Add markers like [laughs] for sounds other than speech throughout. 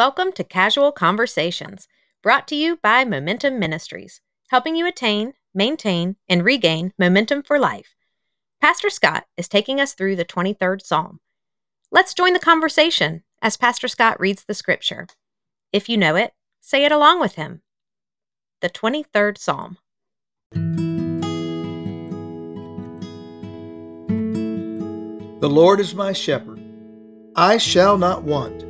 welcome to Casual Conversations, brought to you by Momentum Ministries, helping you attain, maintain, and regain momentum for life. Pastor Scott is taking us through the 23rd Psalm. Let's join the conversation as Pastor Scott reads the scripture. If you know it, say it along with him. The 23rd Psalm. The Lord is my shepherd. I shall not want.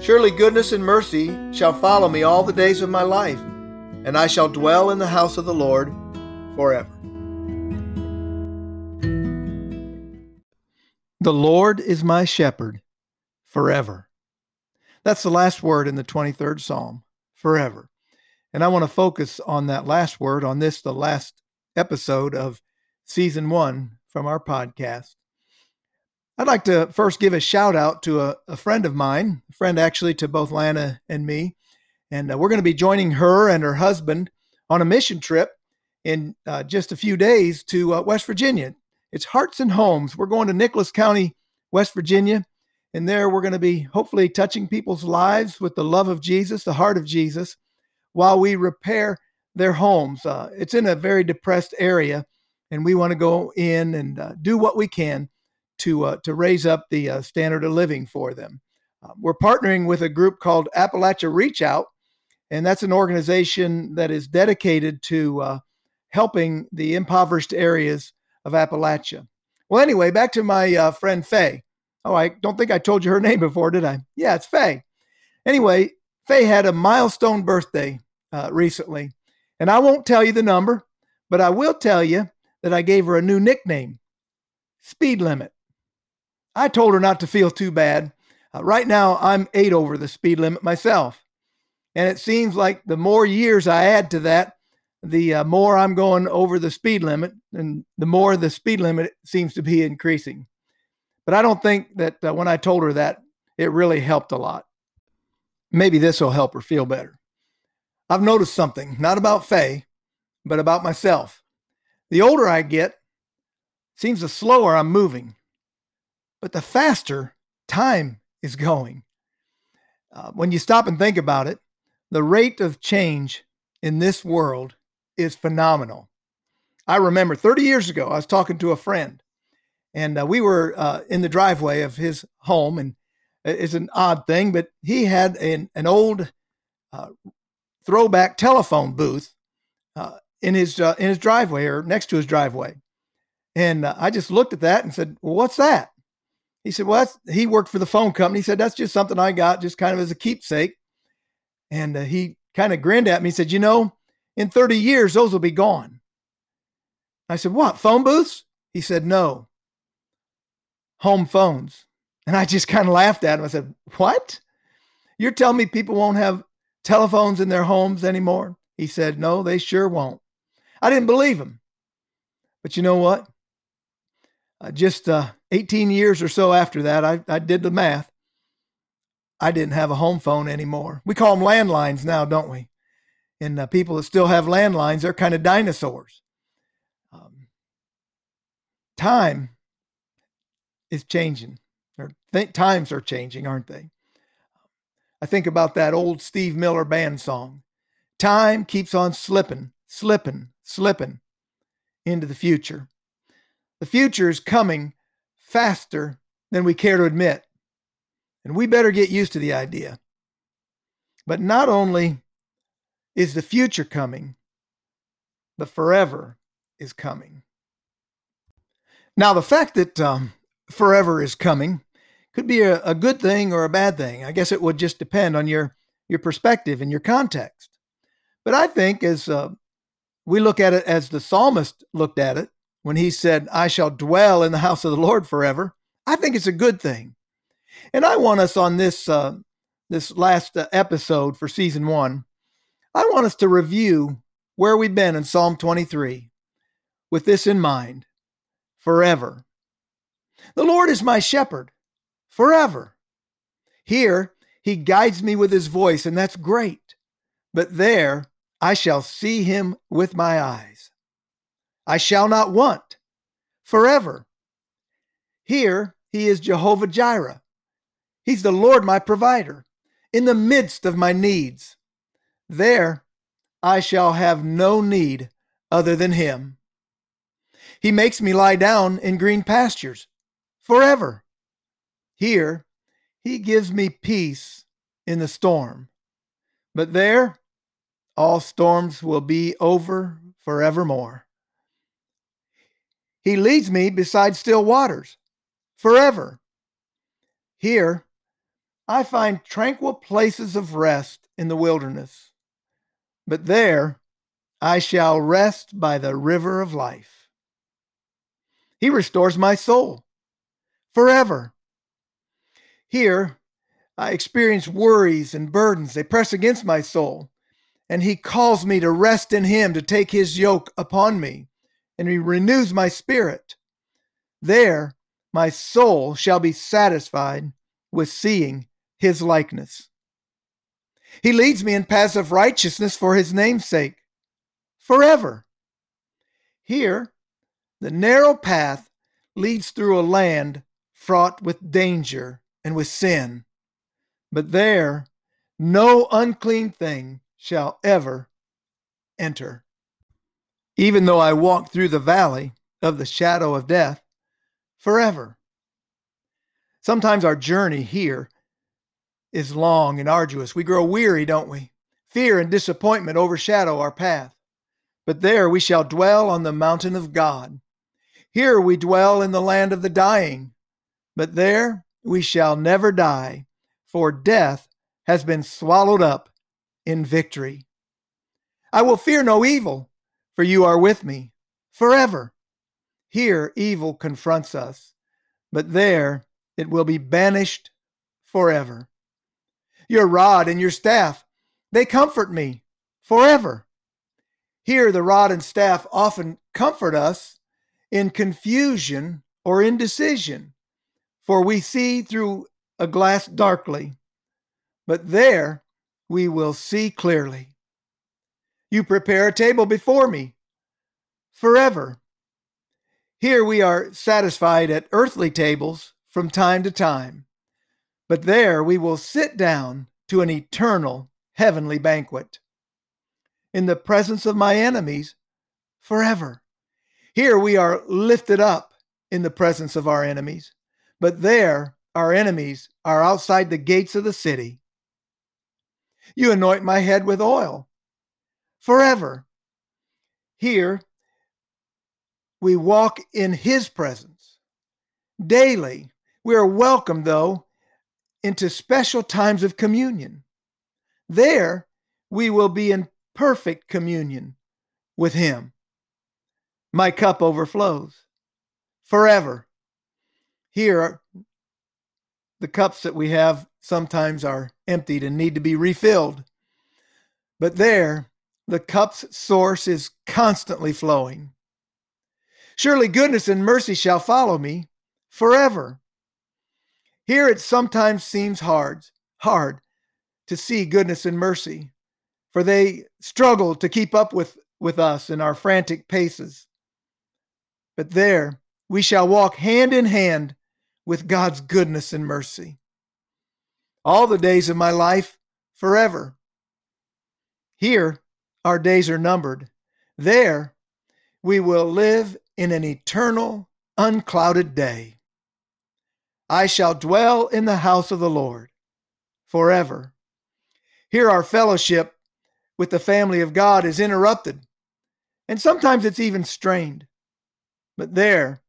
Surely goodness and mercy shall follow me all the days of my life, and I shall dwell in the house of the Lord forever. The Lord is my shepherd forever. That's the last word in the 23rd Psalm, forever. And I want to focus on that last word on this, the last episode of season one from our podcast. I'd like to first give a shout out to a, a friend of mine, a friend actually to both Lana and me. And uh, we're going to be joining her and her husband on a mission trip in uh, just a few days to uh, West Virginia. It's Hearts and Homes. We're going to Nicholas County, West Virginia. And there we're going to be hopefully touching people's lives with the love of Jesus, the heart of Jesus, while we repair their homes. Uh, it's in a very depressed area, and we want to go in and uh, do what we can to uh, to raise up the uh, standard of living for them. Uh, we're partnering with a group called Appalachia Reach Out, and that's an organization that is dedicated to uh, helping the impoverished areas of Appalachia. Well, anyway, back to my uh, friend Faye. Oh, I don't think I told you her [laughs] name before, did I? Yeah, it's Faye. Anyway, Faye had a milestone birthday uh, recently, and I won't tell you the number, but I will tell you that I gave her a new nickname, Speed Limit. I told her not to feel too bad. Uh, right now, I'm eight over the speed limit myself. And it seems like the more years I add to that, the uh, more I'm going over the speed limit, and the more the speed limit seems to be increasing. But I don't think that uh, when I told her that, it really helped a lot. Maybe this will help her feel better. I've noticed something, not about Faye, but about myself. The older I get, seems the slower I'm moving but the faster time is going. Uh, when you stop and think about it, the rate of change in this world is phenomenal. I remember 30 years ago, I was talking to a friend, and uh, we were uh, in the driveway of his home, and it's an odd thing, but he had an, an old uh, throwback telephone booth uh, in his uh, in his driveway or next to his driveway, and I just looked at that and said, "Well, what's that?" He said, Well, he worked for the phone company. He said, That's just something I got, just kind of as a keepsake. And uh, he kind of grinned at me. He said, You know, in 30 years, those will be gone. I said, What, phone booths? He said, No, home phones. And I just kind of laughed at him. I said, What? You're telling me people won't have telephones in their homes anymore? He said, No, they sure won't. I didn't believe him. But you know what? Uh, just uh, 18 years or so after that, I, I did the math. I didn't have a home phone anymore. We call them landlines now, don't we? And uh, people that still have landlines, they're kind of dinosaurs. Um, time is changing, or th- times are changing, aren't they? I think about that old Steve Miller band song. Time keeps on slipping, slipping, slipping into the future. The future is coming faster than we care to admit. And we better get used to the idea. But not only is the future coming, the forever is coming. Now, the fact that um, forever is coming could be a, a, good thing or a bad thing. I guess it would just depend on your, your perspective and your context. But I think as uh, we look at it as the psalmist looked at it, when he said, I shall dwell in the house of the Lord forever, I think it's a good thing. And I want us on this uh, this last uh, episode for season one, I want us to review where we've been in Psalm 23 with this in mind forever. The Lord is my shepherd forever. Here, he guides me with his voice, and that's great. But there, I shall see him with my eyes. I shall not want forever. Here, he is Jehovah Jireh. He's the Lord my provider in the midst of my needs. There, I shall have no need other than him. He makes me lie down in green pastures forever. Here, he gives me peace in the storm. But there, all storms will be over forevermore. He leads me beside still waters forever. Here, I find tranquil places of rest in the wilderness. But there, I shall rest by the river of life. He restores my soul forever. Here, I experience worries and burdens. They press against my soul. And he calls me to rest in him, to take his yoke upon me. And he renews my spirit. There, my soul shall be satisfied with seeing his likeness. He leads me in paths of righteousness for his name's sake, forever. Here, the narrow path leads through a land fraught with danger and with sin. But there, no unclean thing shall ever enter. Even though I walk through the valley of the shadow of death, forever. Sometimes our journey here is long and arduous. We grow weary, don't we? Fear and disappointment overshadow our path. But there we shall dwell on the mountain of God. Here we dwell in the land of the dying. But there we shall never die, for death has been swallowed up in victory. I will fear no evil, for you are with me forever. Here evil confronts us, but there it will be banished forever. Your rod and your staff, they comfort me forever. Here the rod and staff often comfort us in confusion or indecision for we see through a glass darkly, but there we will see clearly. You prepare a table before me forever. Here we are satisfied at earthly tables from time to time, but there we will sit down to an eternal heavenly banquet. In the presence of my enemies forever. Here we are lifted up in the presence of our enemies. But there, our enemies are outside the gates of the city. You anoint my head with oil forever. Here, we walk in his presence daily. We are welcome, though, into special times of communion. There, we will be in perfect communion with him. My cup overflows forever. Here, the cups that we have sometimes are emptied and need to be refilled. But there, the cup's source is constantly flowing. Surely goodness and mercy shall follow me forever. Here it sometimes seems hard, hard to see goodness and mercy, for they struggle to keep up with, with us in our frantic paces. But there we shall walk hand in hand with God's goodness and mercy. All the days of my life, forever. Here, our days are numbered. There, we will live in an eternal, unclouded day. I shall dwell in the house of the Lord forever. Here, our fellowship with the family of God is interrupted, and sometimes it's even strained. But there,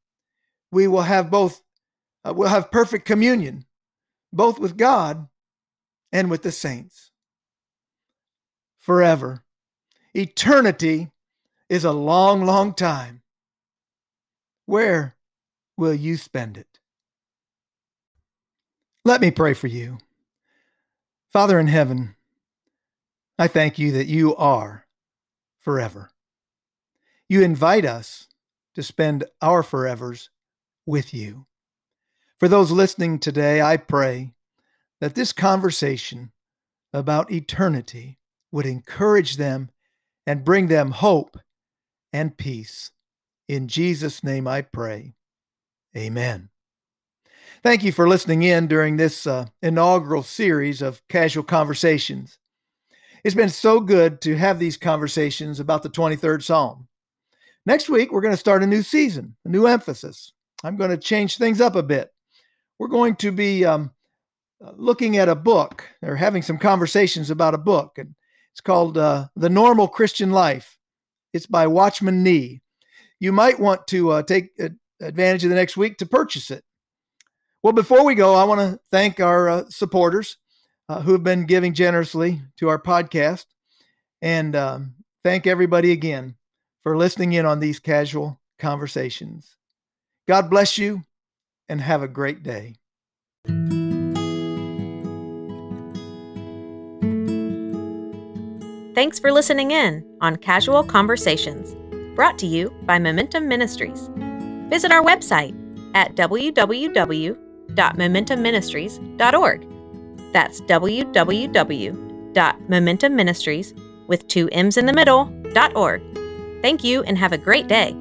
we will have both uh, we'll have perfect communion, both with God and with the saints. Forever. Eternity is a long, long time. Where will you spend it? Let me pray for you. Father in heaven, I thank you that you are forever. You invite us to spend our forevers with you. For those listening today, I pray that this conversation about eternity would encourage them and bring them hope and peace. In Jesus' name I pray. Amen. Thank you for listening in during this uh, inaugural series of casual conversations. It's been so good to have these conversations about the 23rd Psalm. Next week, we're going to start a new season, a new emphasis. I'm going to change things up a bit. We're going to be um, looking at a book or having some conversations about a book, and it's called uh, The Normal Christian Life. It's by Watchman Nee. You might want to uh, take advantage of the next week to purchase it. Well, before we go, I want to thank our uh, supporters uh, who have been giving generously to our podcast and um, thank everybody again for listening in on these casual conversations. God bless you and have a great day. Thanks for listening in on Casual Conversations, brought to you by Momentum Ministries. Visit our website at www.momentumministries.org. That's www.momentumministries with two M's in the middle.org. Thank you and have a great day.